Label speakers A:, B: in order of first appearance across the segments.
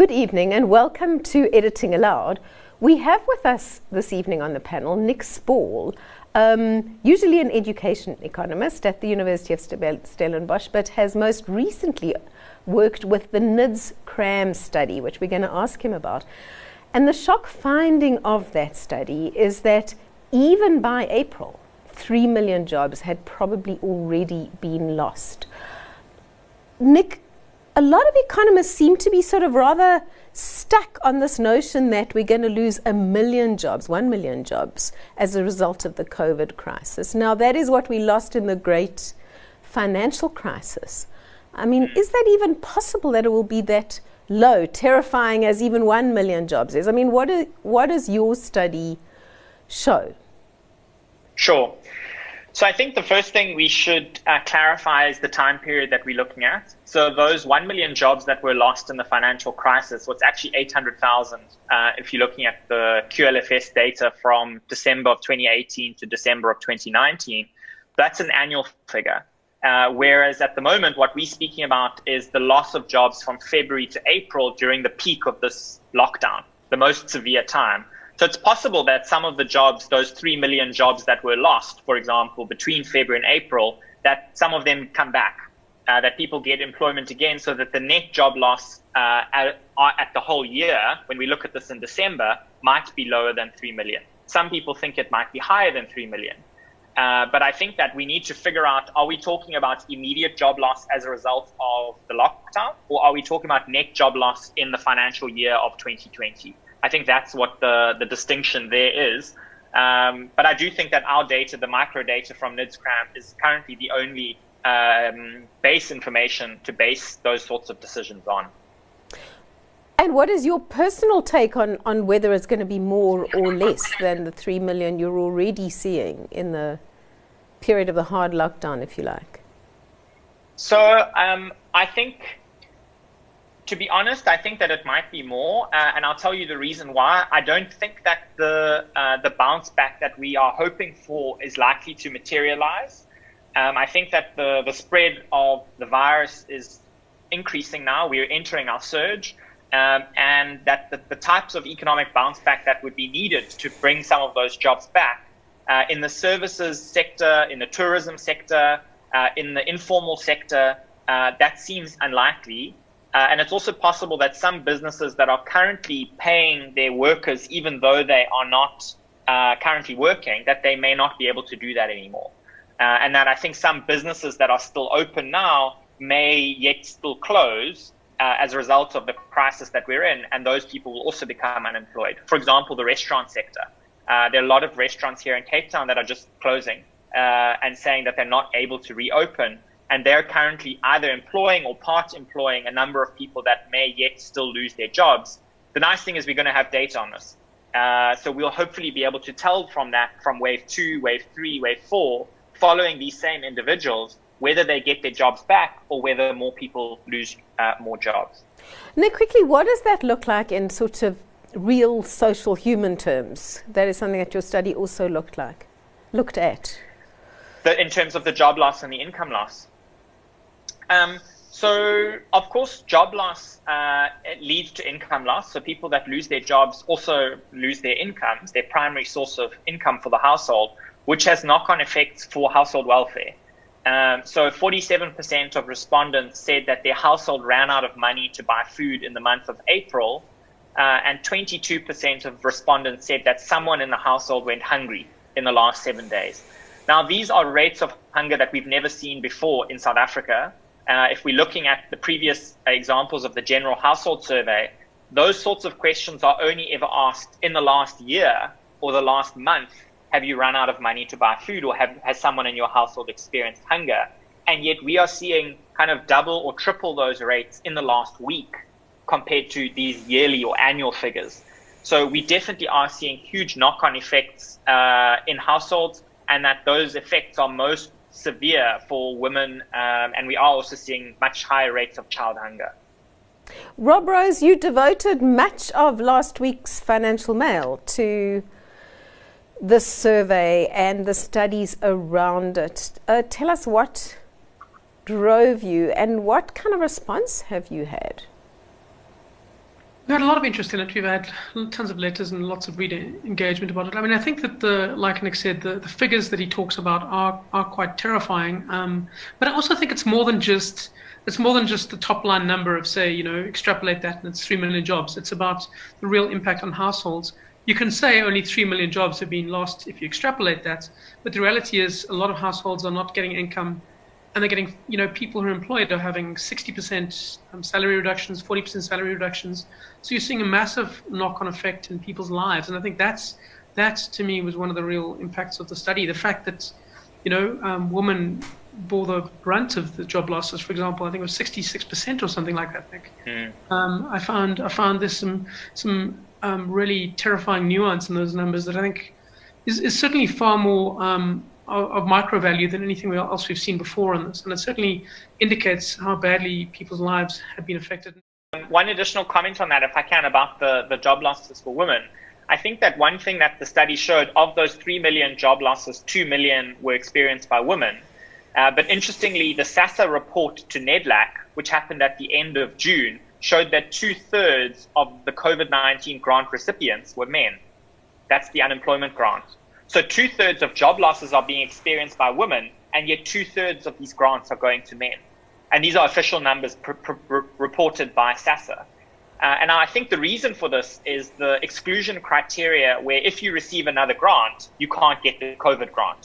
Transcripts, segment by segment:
A: Good evening and welcome to Editing Allowed. We have with us this evening on the panel Nick Spaull, um, usually an education economist at the University of Stellenbosch, but has most recently worked with the NIDS CRAM study, which we're going to ask him about. And the shock finding of that study is that even by April, 3 million jobs had probably already been lost. Nick, a lot of economists seem to be sort of rather stuck on this notion that we're going to lose a million jobs, one million jobs, as a result of the COVID crisis. Now, that is what we lost in the great financial crisis. I mean, is that even possible that it will be that low, terrifying as even one million jobs is? I mean, what, is, what does your study show?
B: Sure. So I think the first thing we should uh, clarify is the time period that we're looking at. So those 1 million jobs that were lost in the financial crisis was actually 800,000 uh, if you're looking at the QLFS data from December of 2018 to December of 2019. That's an annual figure. Uh, whereas at the moment, what we're speaking about is the loss of jobs from February to April during the peak of this lockdown, the most severe time. So it's possible that some of the jobs, those 3 million jobs that were lost, for example, between February and April, that some of them come back, uh, that people get employment again, so that the net job loss uh, at, uh, at the whole year, when we look at this in December, might be lower than 3 million. Some people think it might be higher than 3 million. Uh, but I think that we need to figure out are we talking about immediate job loss as a result of the lockdown, or are we talking about net job loss in the financial year of 2020? I think that's what the, the distinction there is. Um, but I do think that our data, the micro data from NIDSCRAM, is currently the only um, base information to base those sorts of decisions on.
A: And what is your personal take on, on whether it's going to be more or less than the 3 million you're already seeing in the period of the hard lockdown, if you like?
B: So um, I think to be honest, I think that it might be more, uh, and I'll tell you the reason why. I don't think that the uh, the bounce back that we are hoping for is likely to materialize. Um, I think that the the spread of the virus is increasing now. We are entering our surge, um, and that the, the, types of economic bounce back that would be needed to bring some of those jobs back uh, in the services sector, in the tourism sector, uh, in the informal sector, uh, that seems unlikely. Uh, and it's also possible that some businesses that are currently paying their workers, even though they are not uh, currently working, that they may not be able to do that anymore. Uh, and that I think some businesses that are still open now may yet still close uh, as a result of the crisis that we're in, and those people will also become unemployed. For example, the restaurant sector. Uh, there are a lot of restaurants here in Cape Town that are just closing uh, and saying that they're not able to reopen and they're currently either employing or part employing a number of people that may yet still lose their jobs. The nice thing is we're going to have data on this. Uh, so we'll hopefully be able to tell from that, from wave two, wave three, wave four, following these same individuals, whether they get their jobs back or whether more people lose uh, more jobs.
A: Nick, quickly, what does that look like in sort of real social human terms? That is something that your study also looked like, looked at.
B: The, in terms of the job loss and the income loss. Um, so, of course, job loss uh, leads to income loss. So, people that lose their jobs also lose their incomes, their primary source of income for the household, which has knock on effects for household welfare. Um, so, 47% of respondents said that their household ran out of money to buy food in the month of April, uh, and 22% of respondents said that someone in the household went hungry in the last seven days. Now, these are rates of hunger that we've never seen before in South Africa. Uh, if we're looking at the previous examples of the general household survey, those sorts of questions are only ever asked in the last year or the last month. Have you run out of money to buy food or have, has someone in your household experienced hunger? And yet we are seeing kind of double or triple those rates in the last week compared to these yearly or annual figures. So we definitely are seeing huge knock-on effects uh, in households, and that those effects are most severe for women, um, and we are also seeing much higher rates of child hunger.
A: Rob Rose, you devoted much of last week's Financial Mail to this survey and the studies around it. Uh, tell us what drove you and what kind of response have you had?
C: We had a lot of interest in it. We've had tons of letters and lots of reader engagement about it. I mean, I think that the, like Nick said, the, the figures that he talks about are are quite terrifying. Um, but I also think it's more than just it's more than just the top line number of say, you know, extrapolate that and it's three million jobs. It's about the real impact on households. You can say only three million jobs have been lost if you extrapolate that, but the reality is a lot of households are not getting income and they're getting, you know, people who are employed are having 60% um, salary reductions, 40% salary reductions. So you're seeing a massive knock-on effect in people's lives, and I think that's that to me was one of the real impacts of the study. The fact that, you know, um, women bore the brunt of the job losses. For example, I think it was 66% or something like that. Nick. Mm. Um, I found I found there's some some um, really terrifying nuance in those numbers that I think is, is certainly far more um, of, micro value than anything else we've seen before on this. And it certainly indicates how badly people's lives have been affected.
B: One additional comment on that, if I can, about the, the job losses for women. I think that one thing that the study showed of those 3 million job losses, 2 million were experienced by women. Uh, but interestingly, the SASSA report to NEDLAC, which happened at the end of June, showed that two thirds of the COVID 19 grant recipients were men. That's the unemployment grant. So two thirds of job losses are being experienced by women, and yet two thirds of these grants are going to men. And these are official numbers pr- pr- reported by SASSA. Uh, and I think the reason for this is the exclusion criteria, where if you receive another grant, you can't get the COVID grant.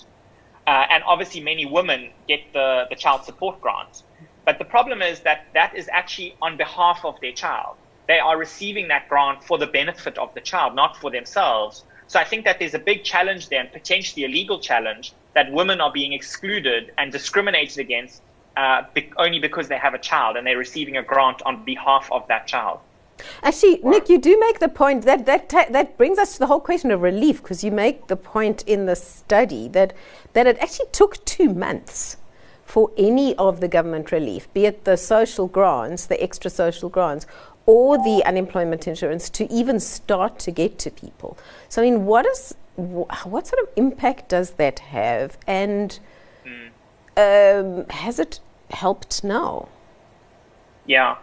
B: Uh, and obviously, many women get the, the child support grant. But the problem is that that is actually on behalf of their child. They are receiving that grant for the benefit of the child, not for themselves. So I think that there's a big challenge there and potentially a legal challenge that women are being excluded and discriminated against uh, be- only because they have a child and they're receiving a grant on behalf of that child.
A: Actually, wow. Nick, you do make the point that that ta- that brings us to the whole question of relief because you make the point in the study that that it actually took two months for any of the government relief, be it the social grants, the extra social grants, or the unemployment insurance to even start to get to people. So, I mean, what is wh- what sort of impact does that have, and mm. um, has it helped now?
B: Yeah.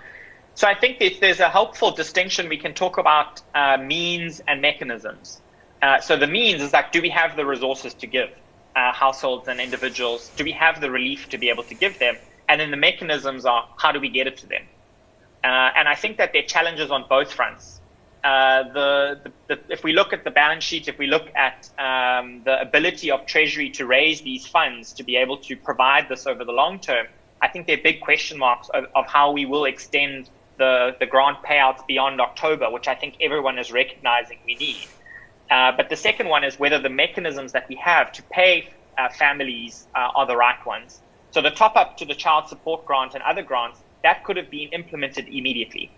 B: So I think if there's a helpful distinction, we can talk about uh, means and mechanisms. Uh, so the means is like, do we have the resources to give uh, households and individuals? Do we have the relief to be able to give them? And then the mechanisms are, how do we get it to them? Uh, and I think that there are challenges on both fronts. Uh, the, the, the, if we look at the balance sheet, if we look at um, the ability of Treasury to raise these funds to be able to provide this over the long term, I think there are big question marks of, of how we will extend the, the grant payouts beyond October, which I think everyone is recognizing we need. Uh, but the second one is whether the mechanisms that we have to pay uh, families uh, are the right ones. So the top up to the child support grant and other grants that could have been implemented immediately.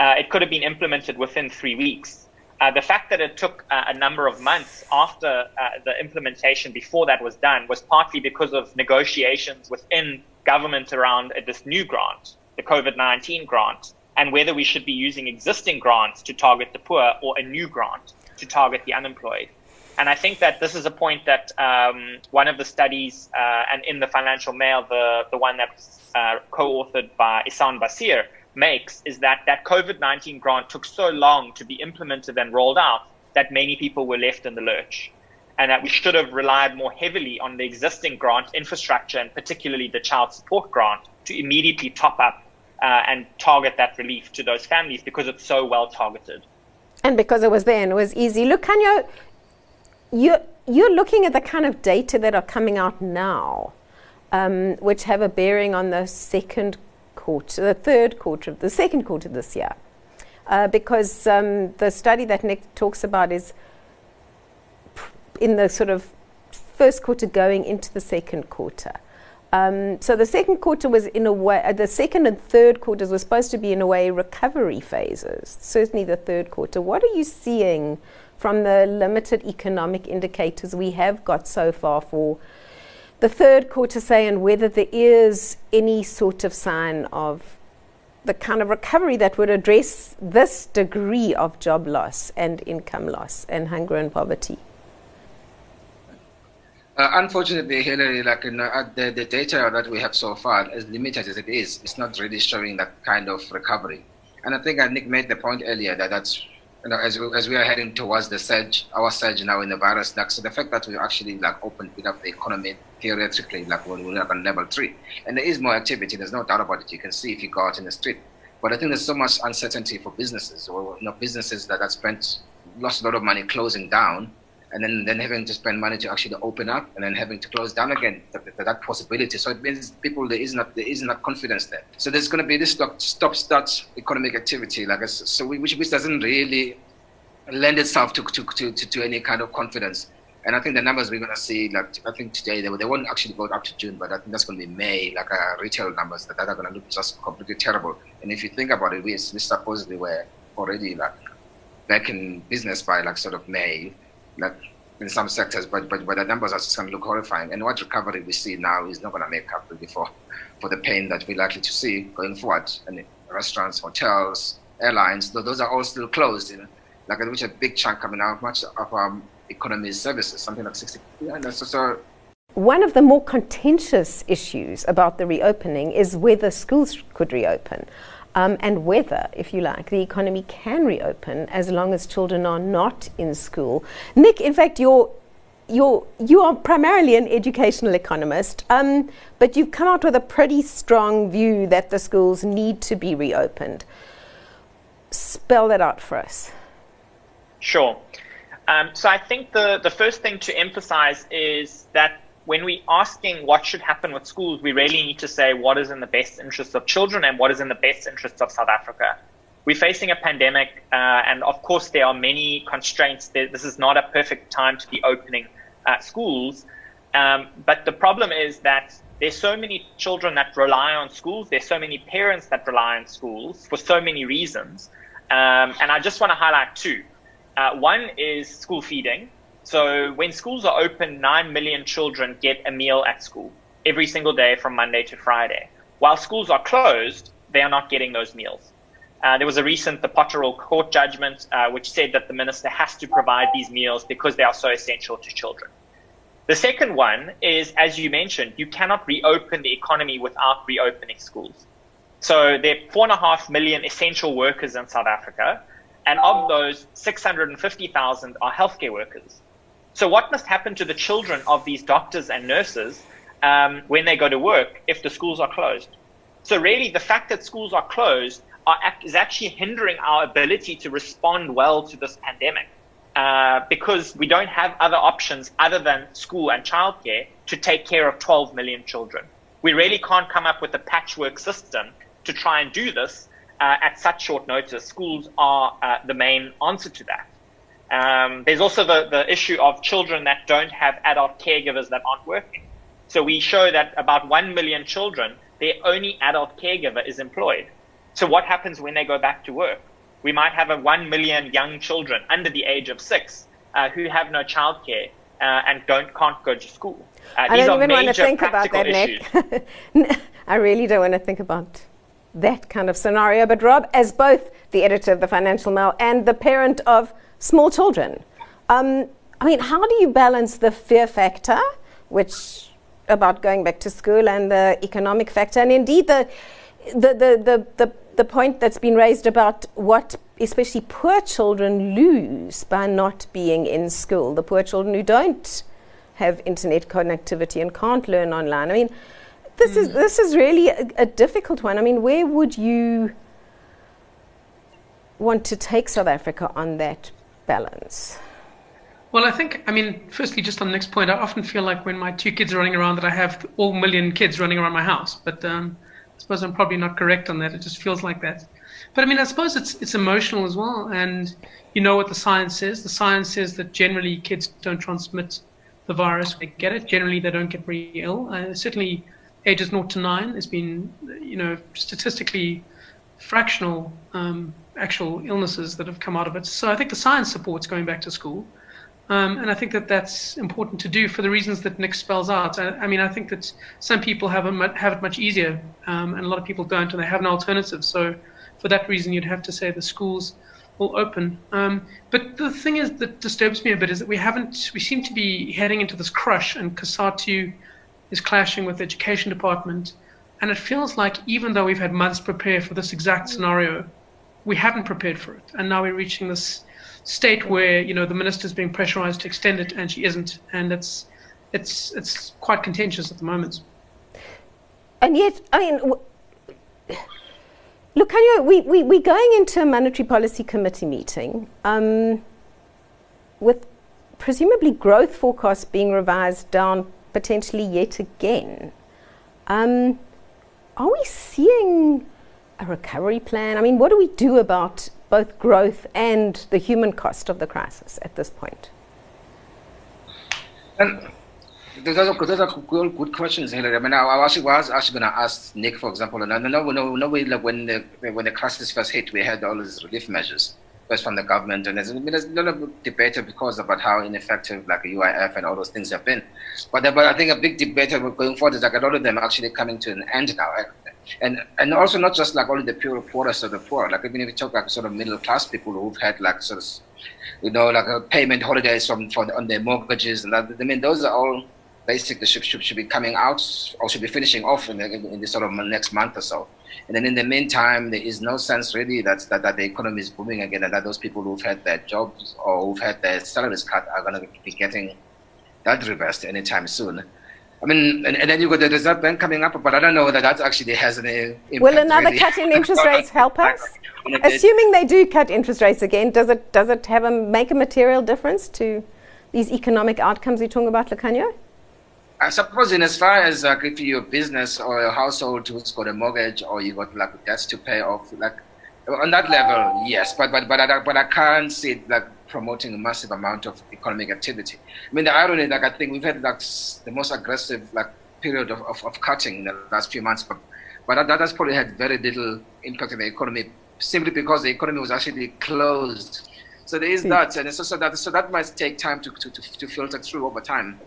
B: Uh, it could have been implemented within three weeks. Uh, the fact that it took uh, a number of months after uh, the implementation before that was done was partly because of negotiations within government around uh, this new grant, the COVID 19 grant, and whether we should be using existing grants to target the poor or a new grant to target the unemployed. And I think that this is a point that um, one of the studies, uh, and in the Financial Mail, the, the one that uh, co-authored by Ihsaan Bassier makes is that that COVID-19 grant took so long to be implemented and rolled out that many people were left in the lurch and that we should have relied more heavily on the existing grant infrastructure and particularly the child support grant to immediately top up uh, and target that relief to those families because it's so well targeted.
A: And because it was there and it was easy. Lukhanyo, you're, you're looking at the kind of data that are coming out now um, which have a bearing on the second quarter, the third quarter, of the second quarter this year. Uh, because um, the study that Nick talks about is in the sort of first quarter going into the second quarter. Um, so the second quarter was in a way, uh, the second and third quarters were supposed to be in a way recovery phases. Certainly the third quarter. What are you seeing from the limited economic indicators we have got so far for the third quarter say and whether there is any sort of sign of the kind of recovery that would address this degree of job loss and income loss and hunger and poverty.
D: Uh, unfortunately, Hilary, like you know, the, the data that we have so far, as limited as it is, it's not really showing that kind of recovery. And I think uh, Nick made the point earlier that that's you know, as, as we are heading towards the surge, our surge now in the virus, like, so the fact that we actually like opened up the economy theoretically, like when we're on level three, and there is more activity, there's no doubt about it. You can see if you go out in the street. But I think there's so much uncertainty for businesses, or you know, businesses that have spent lost a lot of money closing down, and then, then having to spend money to actually open up, and then having to close down again. That, that, that possibility. So it means people there is not there is not confidence there. So there's going to be this stop stop start economic activity, like so, which which doesn't really lend itself to to, to, to, to any kind of confidence. And I think the numbers we're going to see, like I think today, they, they won't actually go up to June, but I think that's going to be May, like uh, retail numbers that, that are going to look just completely terrible. And if you think about it, we, we supposedly were already like back in business by like sort of May, like in some sectors, but but, but the numbers are just going to look horrifying. And what recovery we see now is not going to make up for, for the pain that we're likely to see going forward. And restaurants, hotels, airlines, those are all still closed. You know? Like which a big chunk coming out, of much of um, economy services, something like 60. Yeah, so, so
A: one of the more contentious issues about the reopening is whether schools could reopen. Um, and whether, if you like, the economy can reopen as long as children are not in school. Nick, in fact, you're, you're, you are primarily an educational economist, um, but you've come out with a pretty strong view that the schools need to be reopened. Spell that out for us.
B: Sure. Um, so I think the, the first thing to emphasize is that when we're asking what should happen with schools, we really need to say what is in the best interests of children and what is in the best interests of South Africa. We're facing a pandemic, uh, and of course, there are many constraints. This is not a perfect time to be opening uh, schools. Um, but the problem is that there's so many children that rely on schools. There's so many parents that rely on schools for so many reasons. Um, and I just want to highlight two. Uh, one is school feeding. So when schools are open, 9 million children get a meal at school every single day from Monday to Friday. While schools are closed, they are not getting those meals. Uh, there was a recent the Pretoria court judgment uh, which said that the minister has to provide these meals because they are so essential to children. The second one is, as you mentioned, you cannot reopen the economy without reopening schools. So there are four and a half million essential workers in South Africa, and of those, 650,000 are healthcare workers. So what must happen to the children of these doctors and nurses um, when they go to work if the schools are closed? So really, the fact that schools are closed are, is actually hindering our ability to respond well to this pandemic. Uh, because we don't have other options other than school and childcare to take care of 12 million children. We really can't come up with a patchwork system to try and do this uh, at such short notice. Schools are uh, the main answer to that. Um, there's also the, the issue of children that don't have adult caregivers that aren't working. So we show that about 1 million children, their only adult caregiver is employed. So what happens when they go back to work? We might have a 1 million young children under the age of six uh, who have no childcare uh, and don't can't go to school.
A: Uh, I don't even want to think about that, Nick. I really don't want to think about that kind of scenario. But Rob, as both the editor of the Financial Mail and the parent of small children. Um, I mean, how do you balance the fear factor, which about going back to school, and the economic factor, and indeed the the the the, the, the point that's been raised about what especially poor children lose by not being in school, the poor children who don't have internet connectivity and can't learn online. I mean, this mm. is this is really a, a difficult one. I mean, where would you want to take South Africa on that balance?
C: Well, I think, I mean, firstly, just on the next point, I often feel like when my two kids are running around that I have all million kids running around my house. But um, I suppose I'm probably not correct on that. It just feels like that. But I mean, I suppose it's it's emotional as well. And you know what the science says? The science says that generally kids don't transmit the virus. They get it. Generally, they don't get very ill. Uh, certainly, ages 0 to 9 there's been, you know, statistically fractional um, actual illnesses that have come out of it. So I think the science supports going back to school. Um, and I think that that's important to do for the reasons that Nick spells out. I, I mean, I think that some people have, a, have it much easier, um, and a lot of people don't, and they have no alternative. So, for that reason, you'd have to say the schools will open. Um, but the thing is that disturbs me a bit is that we haven't, we seem to be heading into this crush, and COSATU is clashing with the education department. And it feels like even though we've had months prepare for this exact scenario, we haven't prepared for it, and now we're reaching this state where you know the minister's being pressurized to extend it, and she isn't, and it's it's it's quite contentious at the moment.
A: And yet, I mean. W- Look, can you, we, we, we're going into a monetary policy committee meeting um, with presumably growth forecasts being revised down potentially yet again. Um, are we seeing a recovery plan? I mean, what do we do about both growth and the human cost of the crisis at this point?
D: And those are, those are good, good questions, Hilary. I mean, I, I was actually going to ask Nick, for example, and I know, no, no, way, like when the when the crisis first hit, we had all these relief measures first from the government, and there's, there's a lot of debate because about how ineffective like UIF and all those things have been. But but I think a big debate going forward is like a lot of them actually coming to an end now, and and also not just like only the pure poorest of the poor. Like even if you talk like sort of middle class people who've had like sort of you know like a payment holidays from for on their mortgages, and that, I mean those are all basically should, should, should be coming out or should be finishing off in the, in the sort of next month or so. And then in the meantime, there is no sense really that, that, that the economy is booming again and that those people who've had their jobs or who've had their salaries cut are going to be getting that reversed anytime soon. I mean, and, and, then you've got the Reserve Bank coming up, but I don't know that that actually has any impact.
A: Will another
D: really.
A: cut in interest rates help us? Assuming they do cut interest rates again, does it does it have a make a material difference to these economic outcomes you're talking about, Lukhanyo?
D: I suppose in as far as like if you're a business or a household who's got a mortgage or you got like debts to pay off, like on that level, yes. But but but I, but I can't see it like promoting a massive amount of economic activity. I mean the irony, like I think we've had like the most aggressive like period of, of, of cutting in the last few months, but but that, that has probably had very little impact on the economy simply because the economy was actually closed. So there is hmm. that, and so, so that so that might take time to, to, to, to filter through over time.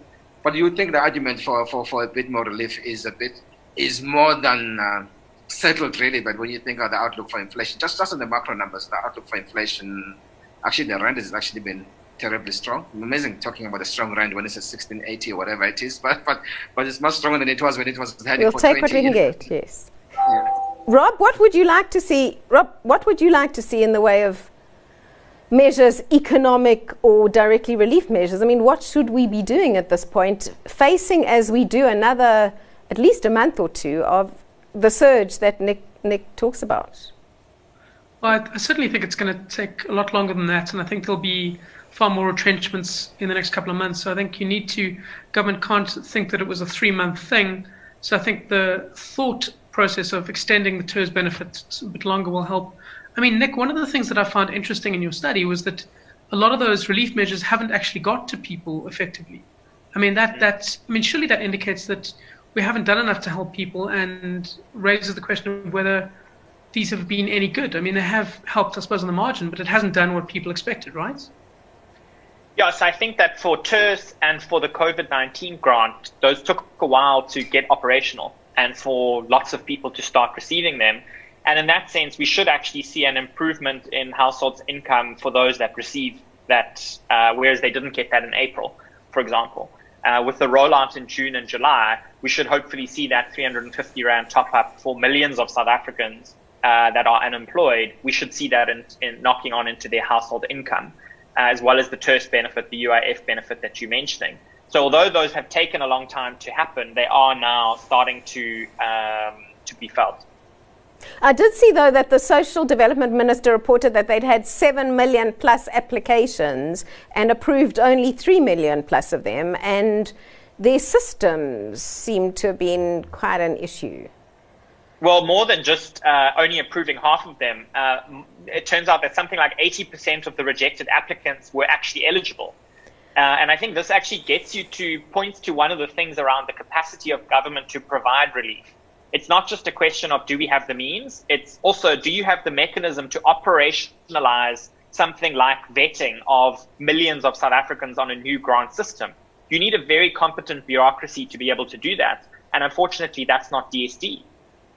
D: But you think the argument for, for, for a bit more relief is a bit is more than uh, settled really. But when you think of the outlook for inflation, just just on the macro numbers, the outlook for inflation, actually the rand has actually been terribly strong. Amazing talking about a strong rand when it's at 1680 or whatever it is, but but but it's much stronger than it was when it was heading
A: we'll
D: for
A: take what we can get. Yes. Yeah. Rob, what would you like to see? Rob, what would you like to see in the way of measures, economic or directly relief measures. I mean, what should we be doing at this point, facing as we do another at least a month or two of the surge that Nick Nick talks about?
C: Well, I, I certainly think it's going to take a lot longer than that, and I think there'll be far more retrenchments in the next couple of months. So I think you need to government can't think that it was a three month thing. So I think the thought process of extending the TERS benefits a bit longer will help I mean, Nick, one of the things that I found interesting in your study was that a lot of those relief measures haven't actually got to people effectively. I mean, that that's I mean, surely that indicates that we haven't done enough to help people, and raises the question of whether these have been any good. I mean, they have helped, I suppose, on the margin, but it hasn't done what people expected, right?
B: Yes, I think that for TERS and for the COVID 19 grant, those took a while to get operational and for lots of people to start receiving them. And in that sense, we should actually see an improvement in households' income for those that receive that, uh, whereas they didn't get that in April, for example. Uh, with the rollout in June and July, we should hopefully see that 350 Rand top up for millions of South Africans uh, that are unemployed. We should see that in, in knocking on into their household income, uh, as well as the TERS benefit, the UIF benefit that you're mentioning. So although those have taken a long time to happen, they are now starting to um, to be felt.
A: I did see, though, that the Social Development Minister reported that they'd had 7 million plus applications and approved only 3 million plus of them, and their systems seem to have been quite an issue.
B: Well, more than just uh, only approving half of them, uh, it turns out that something like 80% of the rejected applicants were actually eligible. Uh, and I think this actually gets you to points to one of the things around the capacity of government to provide relief it's not just a question of do we have the means, it's also do you have the mechanism to operationalize something like vetting of millions of South Africans on a new grant system. You need a very competent bureaucracy to be able to do that. And unfortunately, that's not DSD.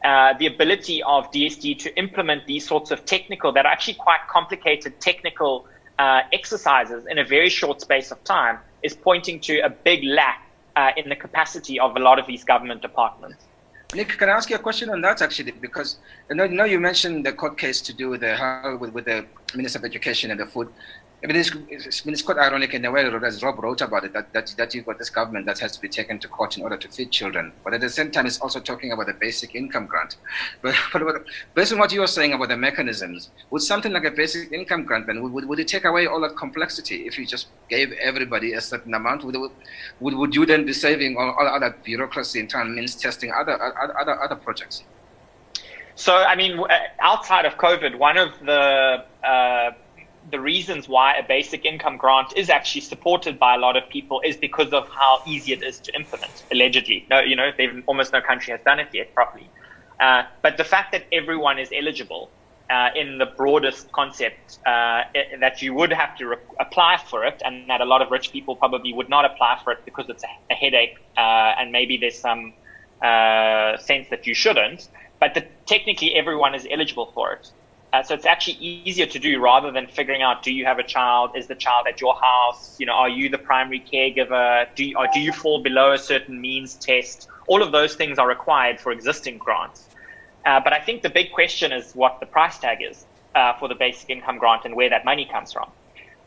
B: Uh, the ability of DSD to implement these sorts of technical, that are actually quite complicated technical uh, exercises in a very short space of time is pointing to a big lack uh, in the capacity of a lot of these government departments.
D: Nick, can I ask you a question on that actually? Because you know, you mentioned the court case to do with the with, with the Minister of Education and the food I mean, it's, it's, it's, quite ironic in the way as Rob wrote about it that, that, that you've got this government that has to be taken to court in order to feed children. But at the same time, it's also talking about the basic income grant. But, but based on what you were saying about the mechanisms, would something like a basic income grant then, would, would it take away all that complexity if you just gave everybody a certain amount? Would, would, would you then be saving all, all other bureaucracy in terms means testing other, other, other projects?
B: So, I mean, outside of COVID, one of the uh, the reasons why a basic income grant is actually supported by a lot of people is because of how easy it is to implement, allegedly. No, you know, almost no country has done it yet properly. Uh, but the fact that everyone is eligible uh, in the broadest concept uh, it, that you would have to re- apply for it, and that a lot of rich people probably would not apply for it because it's a, a headache, uh, and maybe there's some uh, sense that you shouldn't. But the, technically, everyone is eligible for it. Uh, so it's actually easier to do rather than figuring out do you have a child? Is the child at your house? You know, are you the primary caregiver? Do you, or do you fall below a certain means test? All of those things are required for existing grants. Uh, but I think the big question is what the price tag is uh, for the basic income grant and where that money comes from.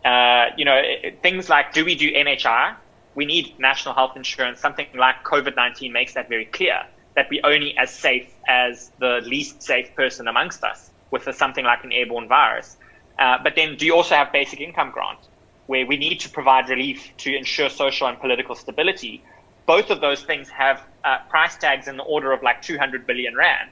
B: Uh, you know, it, things like do we do NHI? We need national health insurance. Something like COVID-19 makes that very clear that we're only as safe as the least safe person amongst us with a, something like an airborne virus. Uh, but then do you also have basic income grant where we need to provide relief to ensure social and political stability? Both of those things have uh, price tags in the order of like 200 billion rand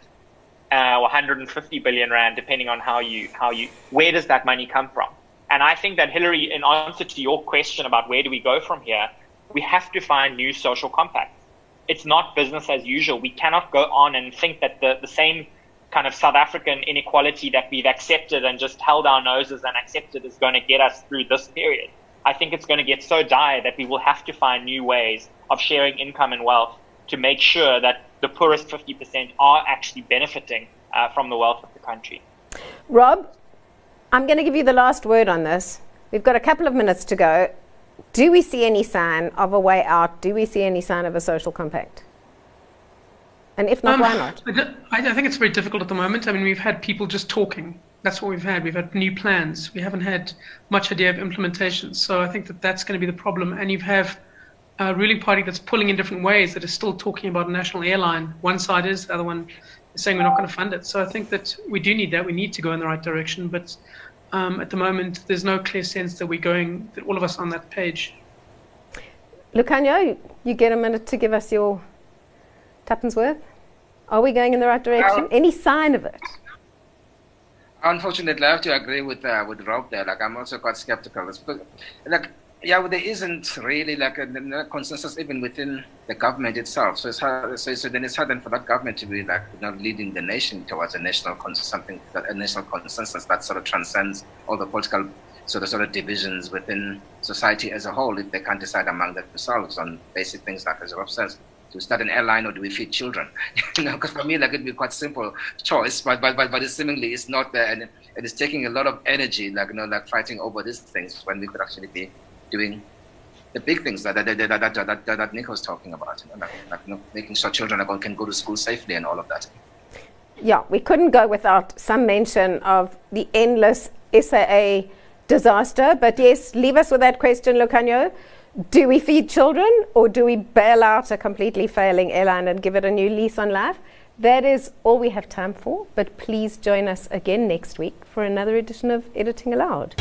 B: uh, or 150 billion rand, depending on how you how you where does that money come from? And I think that Hilary, in answer to your question about where do we go from here, we have to find new social compacts. It's not business as usual. We cannot go on and think that the, the same kind of South African inequality that we've accepted and just held our noses and accepted is going to get us through this period. I think it's going to get so dire that we will have to find new ways of sharing income and wealth to make sure that the poorest 50% are actually benefiting uh, from the wealth of the country.
A: Rob, I'm going to give you the last word on this. We've got a couple of minutes to go. Do we see any sign of a way out? Do we see any sign of a social compact? And if not, um, why not?
C: I, I think it's very difficult at the moment. I mean, we've had people just talking. That's what we've had. We've had new plans. We haven't had much idea of implementation. So I think that that's going to be the problem. And you have a ruling party that's pulling in different ways that is still talking about a national airline. One side is, the other one is saying we're not going to fund it. So I think that we do need that. We need to go in the right direction. But um, at the moment, there's no clear sense that we're going, that all of us on that page.
A: Lukhanyo, you get a minute to give us your tuppence worth. Are we going in the right direction? Any sign of it?
D: Unfortunately, I have to agree with uh, with Rob there. Like, I'm also quite skeptical. But, like, yeah, there isn't really like a, a, consensus even within the government itself. So it's hard. So, so then it's hard then for that government to be like you know, leading the nation towards a national cons- something a national consensus that sort of transcends all the political sort of sort of divisions within society as a whole. If they can't decide among themselves on basic things like as Rob says we start an airline or do we feed children? you know, because for me, like it'd be quite simple choice, but but but, but it seemingly uh, it's not there, and it is taking a lot of energy, like you know, like fighting over these things when we could actually be doing the big things that that that that, that, that, that was talking about, you know, like, like you know, making sure children can go to school safely and all of that.
A: Yeah, we couldn't go without some mention of the endless SAA disaster. But yes, leave us with that question, Lukhanyo do we feed children or do we bail out a completely failing airline and give it a new lease on life? That is all we have time for, but please join us again next week for another edition of Editing Allowed.